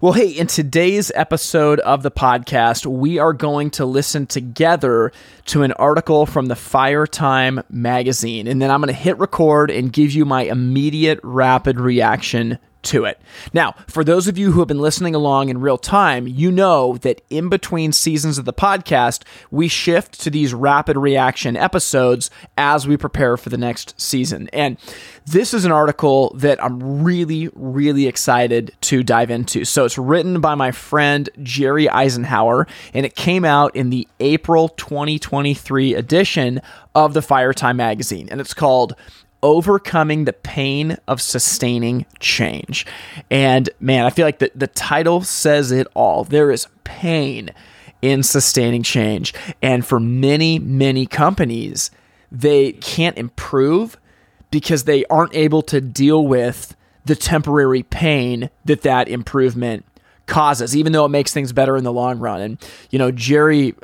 Well, hey, in today's episode of the podcast, we are going to listen together to an article from the Fire Time magazine. And then I'm going to hit record and give you my immediate rapid reaction to it. Now, for those of you who have been listening along in real time, you know that in between seasons of the podcast, we shift to these rapid reaction episodes as we prepare for the next season. And this is an article that I'm really, really excited to dive into. So it's written by my friend Jerry Eisenhower, and it came out in the April 2023 edition of the Fire Time magazine. And it's called overcoming the pain of sustaining change. And man, I feel like the, the title says it all. There is pain in sustaining change. And for many, many companies, they can't improve because they aren't able to deal with the temporary pain that that improvement causes, even though it makes things better in the long run. And, you know, Jerry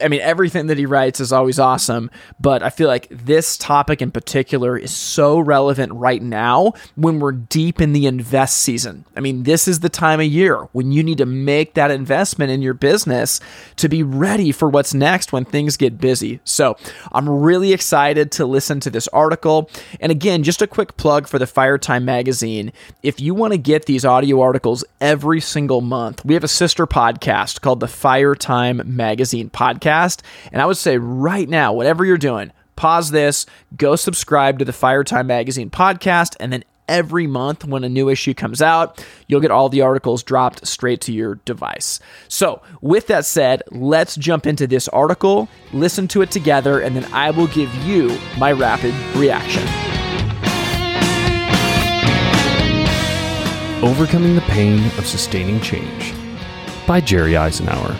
I mean, everything that he writes is always awesome, but I feel like this topic in particular is so relevant right now when we're deep in the invest season. I mean, this is the time of year when you need to make that investment in your business to be ready for what's next when things get busy. So I'm really excited to listen to this article. And again, just a quick plug for the Fire Time magazine. If you want to get these audio articles every single month, we have a sister podcast called the Fire Time Magazine Podcast podcast. And I would say right now, whatever you're doing, pause this, go subscribe to the Fire Time Magazine podcast, and then every month when a new issue comes out, you'll get all the articles dropped straight to your device. So, with that said, let's jump into this article, listen to it together, and then I will give you my rapid reaction. Overcoming the Pain of Sustaining Change by Jerry Eisenhower.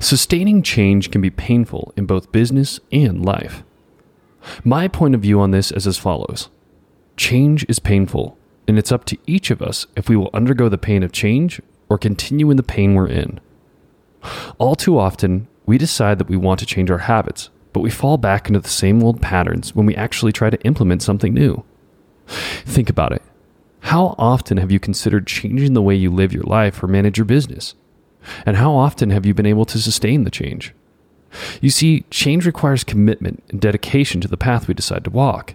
Sustaining change can be painful in both business and life. My point of view on this is as follows Change is painful, and it's up to each of us if we will undergo the pain of change or continue in the pain we're in. All too often, we decide that we want to change our habits, but we fall back into the same old patterns when we actually try to implement something new. Think about it. How often have you considered changing the way you live your life or manage your business? And how often have you been able to sustain the change? You see, change requires commitment and dedication to the path we decide to walk.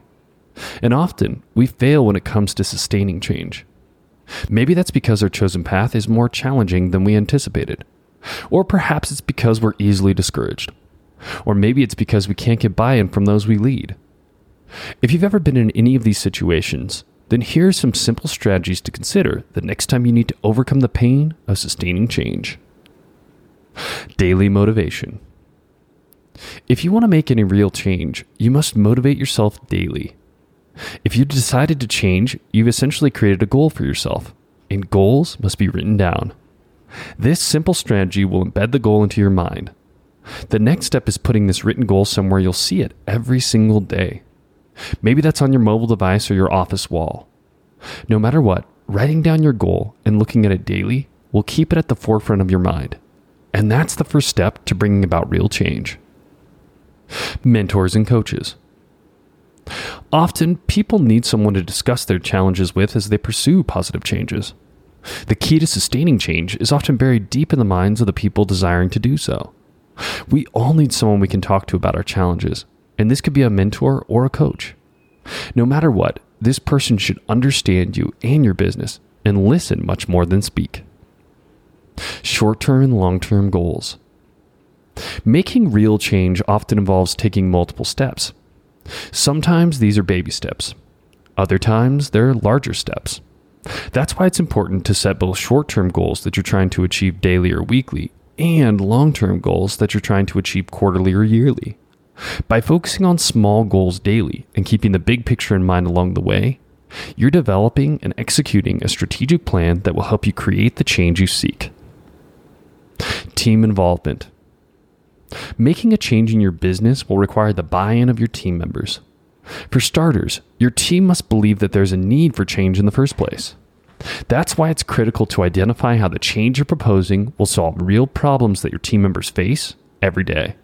And often, we fail when it comes to sustaining change. Maybe that's because our chosen path is more challenging than we anticipated. Or perhaps it's because we're easily discouraged. Or maybe it's because we can't get buy in from those we lead. If you've ever been in any of these situations, then here are some simple strategies to consider the next time you need to overcome the pain of sustaining change. Daily motivation. If you want to make any real change, you must motivate yourself daily. If you decided to change, you've essentially created a goal for yourself, and goals must be written down. This simple strategy will embed the goal into your mind. The next step is putting this written goal somewhere you'll see it every single day. Maybe that's on your mobile device or your office wall. No matter what, writing down your goal and looking at it daily will keep it at the forefront of your mind. And that's the first step to bringing about real change. Mentors and coaches. Often, people need someone to discuss their challenges with as they pursue positive changes. The key to sustaining change is often buried deep in the minds of the people desiring to do so. We all need someone we can talk to about our challenges, and this could be a mentor or a coach. No matter what, this person should understand you and your business and listen much more than speak. Short term and long term goals. Making real change often involves taking multiple steps. Sometimes these are baby steps, other times they're larger steps. That's why it's important to set both short term goals that you're trying to achieve daily or weekly and long term goals that you're trying to achieve quarterly or yearly. By focusing on small goals daily and keeping the big picture in mind along the way, you're developing and executing a strategic plan that will help you create the change you seek. Team involvement. Making a change in your business will require the buy in of your team members. For starters, your team must believe that there's a need for change in the first place. That's why it's critical to identify how the change you're proposing will solve real problems that your team members face every day.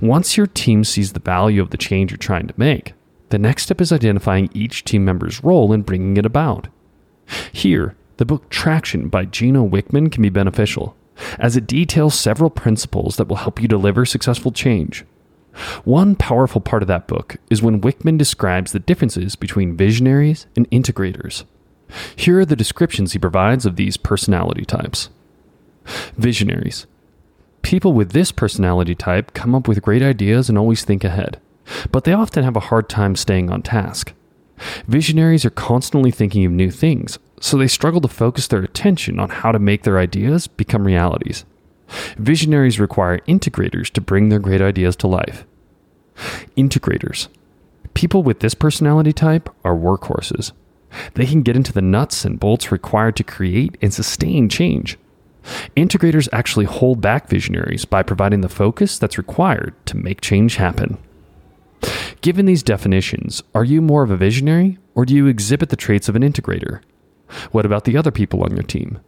Once your team sees the value of the change you're trying to make, the next step is identifying each team member's role in bringing it about. Here, the book Traction by Gino Wickman can be beneficial, as it details several principles that will help you deliver successful change. One powerful part of that book is when Wickman describes the differences between visionaries and integrators. Here are the descriptions he provides of these personality types. Visionaries. People with this personality type come up with great ideas and always think ahead, but they often have a hard time staying on task. Visionaries are constantly thinking of new things, so they struggle to focus their attention on how to make their ideas become realities. Visionaries require integrators to bring their great ideas to life. Integrators. People with this personality type are workhorses. They can get into the nuts and bolts required to create and sustain change. Integrators actually hold back visionaries by providing the focus that's required to make change happen. Given these definitions, are you more of a visionary or do you exhibit the traits of an integrator? What about the other people on your team?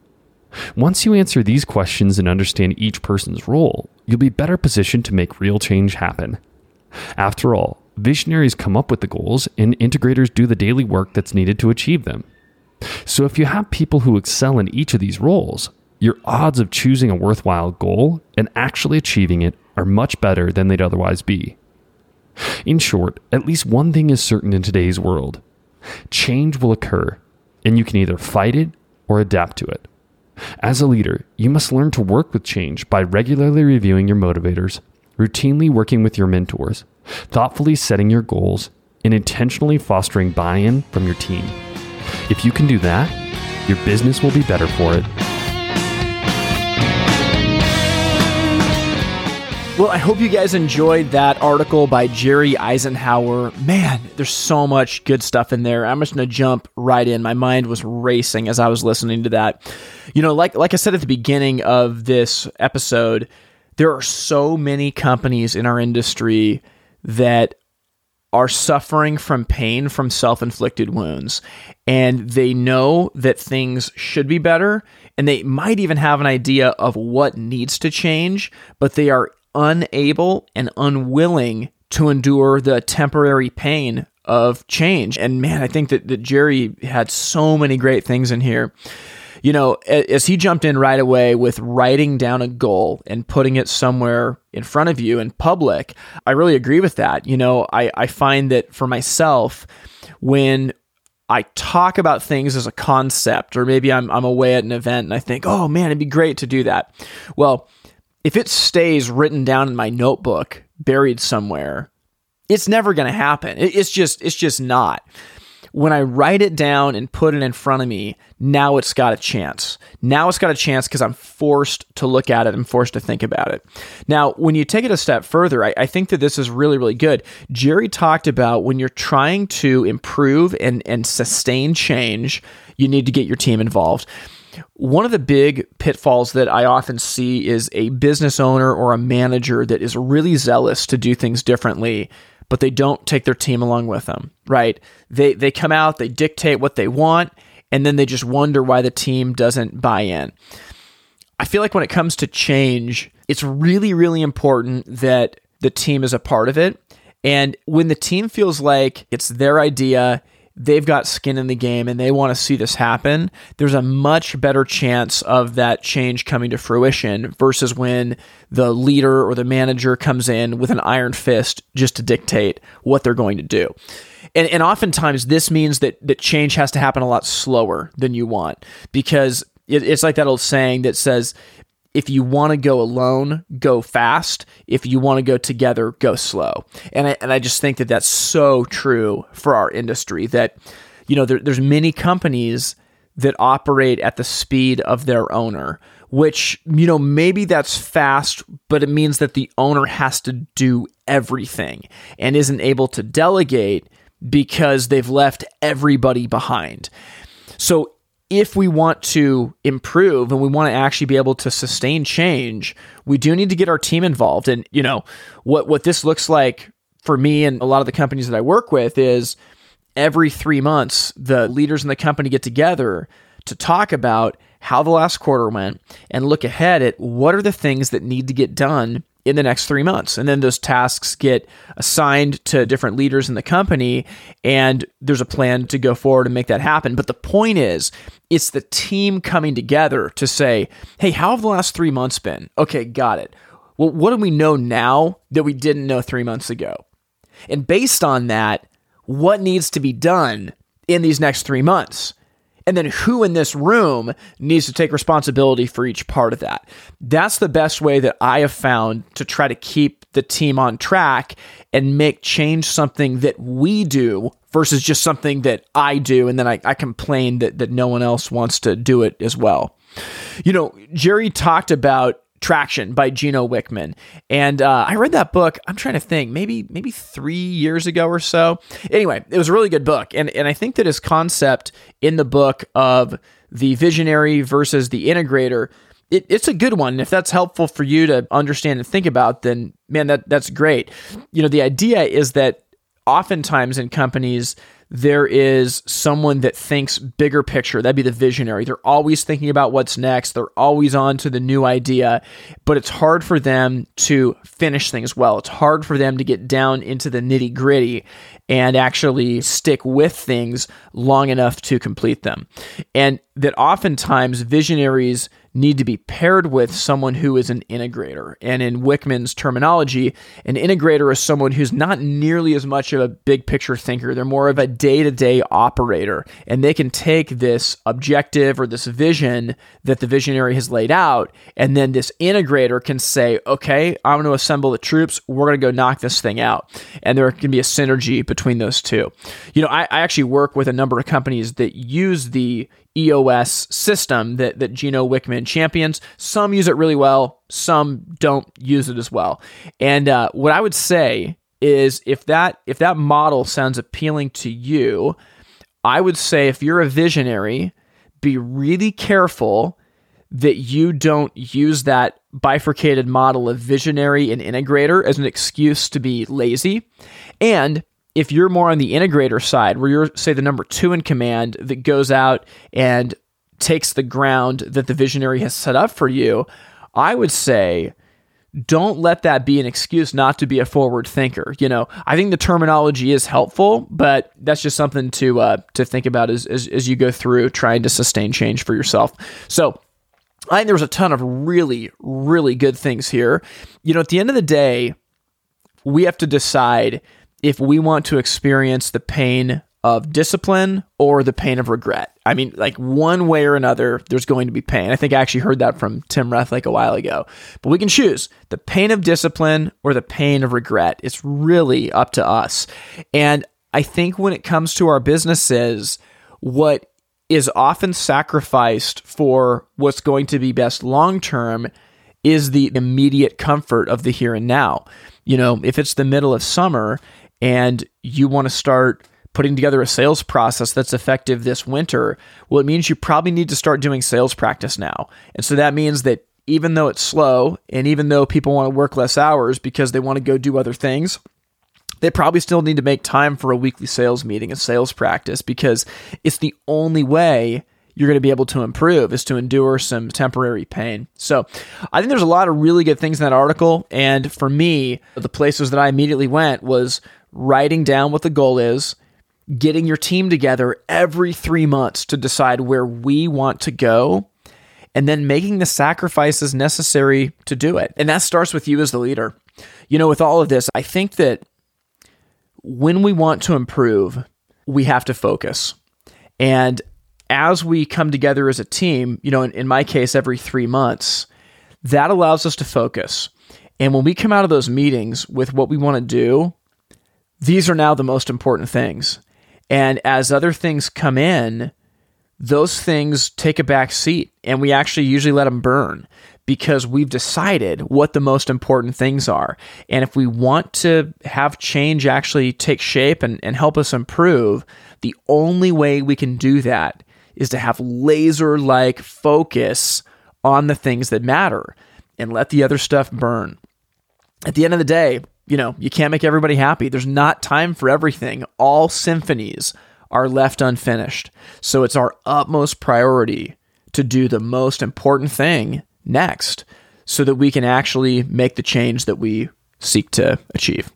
Once you answer these questions and understand each person's role, you'll be better positioned to make real change happen. After all, visionaries come up with the goals and integrators do the daily work that's needed to achieve them. So if you have people who excel in each of these roles, your odds of choosing a worthwhile goal and actually achieving it are much better than they'd otherwise be. In short, at least one thing is certain in today's world change will occur, and you can either fight it or adapt to it. As a leader, you must learn to work with change by regularly reviewing your motivators, routinely working with your mentors, thoughtfully setting your goals, and intentionally fostering buy in from your team. If you can do that, your business will be better for it. Well, I hope you guys enjoyed that article by Jerry Eisenhower. Man, there's so much good stuff in there. I'm just going to jump right in. My mind was racing as I was listening to that. You know, like like I said at the beginning of this episode, there are so many companies in our industry that are suffering from pain from self-inflicted wounds and they know that things should be better and they might even have an idea of what needs to change but they are unable and unwilling to endure the temporary pain of change. And man, I think that, that Jerry had so many great things in here. You know, as he jumped in right away with writing down a goal and putting it somewhere in front of you in public, I really agree with that. You know, I, I find that for myself, when I talk about things as a concept, or maybe I'm, I'm away at an event and I think, oh man, it'd be great to do that. Well, if it stays written down in my notebook, buried somewhere, it's never going to happen. It's just it's just not. When I write it down and put it in front of me, now it's got a chance. Now it's got a chance because I'm forced to look at it I'm forced to think about it. Now, when you take it a step further, I, I think that this is really, really good. Jerry talked about when you're trying to improve and, and sustain change, you need to get your team involved. One of the big pitfalls that I often see is a business owner or a manager that is really zealous to do things differently, but they don't take their team along with them, right? They they come out, they dictate what they want, and then they just wonder why the team doesn't buy in. I feel like when it comes to change, it's really really important that the team is a part of it. And when the team feels like it's their idea, they've got skin in the game and they want to see this happen, there's a much better chance of that change coming to fruition versus when the leader or the manager comes in with an iron fist just to dictate what they're going to do. And, and oftentimes this means that, that change has to happen a lot slower than you want because it, it's like that old saying that says if you want to go alone, go fast. If you want to go together, go slow. And I, and I just think that that's so true for our industry that, you know, there, there's many companies that operate at the speed of their owner, which, you know, maybe that's fast, but it means that the owner has to do everything and isn't able to delegate because they've left everybody behind. So if we want to improve and we want to actually be able to sustain change, we do need to get our team involved. And, you know, what, what this looks like for me and a lot of the companies that I work with is every three months, the leaders in the company get together to talk about how the last quarter went and look ahead at what are the things that need to get done in the next three months. And then those tasks get assigned to different leaders in the company, and there's a plan to go forward and make that happen. But the point is, it's the team coming together to say, hey, how have the last three months been? Okay, got it. Well, what do we know now that we didn't know three months ago? And based on that, what needs to be done in these next three months? And then who in this room needs to take responsibility for each part of that. That's the best way that I have found to try to keep the team on track and make change something that we do versus just something that I do and then I, I complain that, that no one else wants to do it as well. You know, Jerry talked about Traction by Gino Wickman. And uh, I read that book, I'm trying to think, maybe maybe three years ago or so. Anyway, it was a really good book. And, and I think that his concept in the book of the visionary versus the integrator, it, it's a good one. If that's helpful for you to understand and think about, then man, that that's great. You know, the idea is that oftentimes in companies, there is someone that thinks bigger picture. That'd be the visionary. They're always thinking about what's next. They're always on to the new idea, but it's hard for them to finish things well. It's hard for them to get down into the nitty gritty and actually stick with things long enough to complete them. And that oftentimes visionaries need to be paired with someone who is an integrator. And in Wickman's terminology, an integrator is someone who's not nearly as much of a big picture thinker. They're more of a day to day operator. And they can take this objective or this vision that the visionary has laid out. And then this integrator can say, okay, I'm going to assemble the troops. We're going to go knock this thing out. And there can be a synergy between those two. You know, I, I actually work with a number of companies that use the EOS system that, that Gino Wickman champions. Some use it really well, some don't use it as well. And uh, what I would say is if that if that model sounds appealing to you, I would say if you're a visionary, be really careful that you don't use that bifurcated model of visionary and integrator as an excuse to be lazy. And if you're more on the integrator side, where you're, say, the number two in command that goes out and takes the ground that the visionary has set up for you, I would say don't let that be an excuse not to be a forward thinker. You know, I think the terminology is helpful, but that's just something to uh, to think about as, as as you go through trying to sustain change for yourself. So. I think there was a ton of really, really good things here. You know, at the end of the day, we have to decide if we want to experience the pain of discipline or the pain of regret. I mean, like one way or another, there's going to be pain. I think I actually heard that from Tim Rethlake a while ago. But we can choose the pain of discipline or the pain of regret. It's really up to us. And I think when it comes to our businesses, what is often sacrificed for what's going to be best long term is the immediate comfort of the here and now. You know, if it's the middle of summer and you want to start putting together a sales process that's effective this winter, well, it means you probably need to start doing sales practice now. And so that means that even though it's slow and even though people want to work less hours because they want to go do other things, they probably still need to make time for a weekly sales meeting, a sales practice, because it's the only way you're going to be able to improve is to endure some temporary pain. So I think there's a lot of really good things in that article. And for me, the places that I immediately went was writing down what the goal is, getting your team together every three months to decide where we want to go, and then making the sacrifices necessary to do it. And that starts with you as the leader. You know, with all of this, I think that when we want to improve, we have to focus. And as we come together as a team, you know, in, in my case, every three months, that allows us to focus. And when we come out of those meetings with what we want to do, these are now the most important things. And as other things come in, those things take a back seat and we actually usually let them burn because we've decided what the most important things are. And if we want to have change actually take shape and, and help us improve, the only way we can do that is to have laser like focus on the things that matter and let the other stuff burn. At the end of the day, you know, you can't make everybody happy. There's not time for everything. All symphonies are left unfinished. So it's our utmost priority to do the most important thing next so that we can actually make the change that we seek to achieve.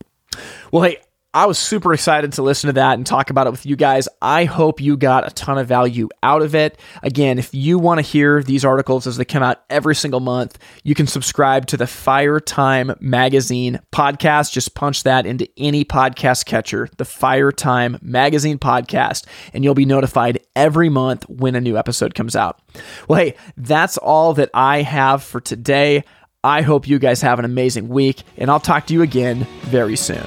Well, hey, I was super excited to listen to that and talk about it with you guys. I hope you got a ton of value out of it. Again, if you want to hear these articles as they come out every single month, you can subscribe to the Fire Time Magazine podcast. Just punch that into any podcast catcher, the Fire Time Magazine podcast, and you'll be notified every month when a new episode comes out. Well, hey, that's all that I have for today. I hope you guys have an amazing week, and I'll talk to you again very soon.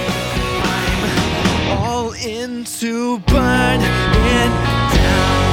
all in to burn it down.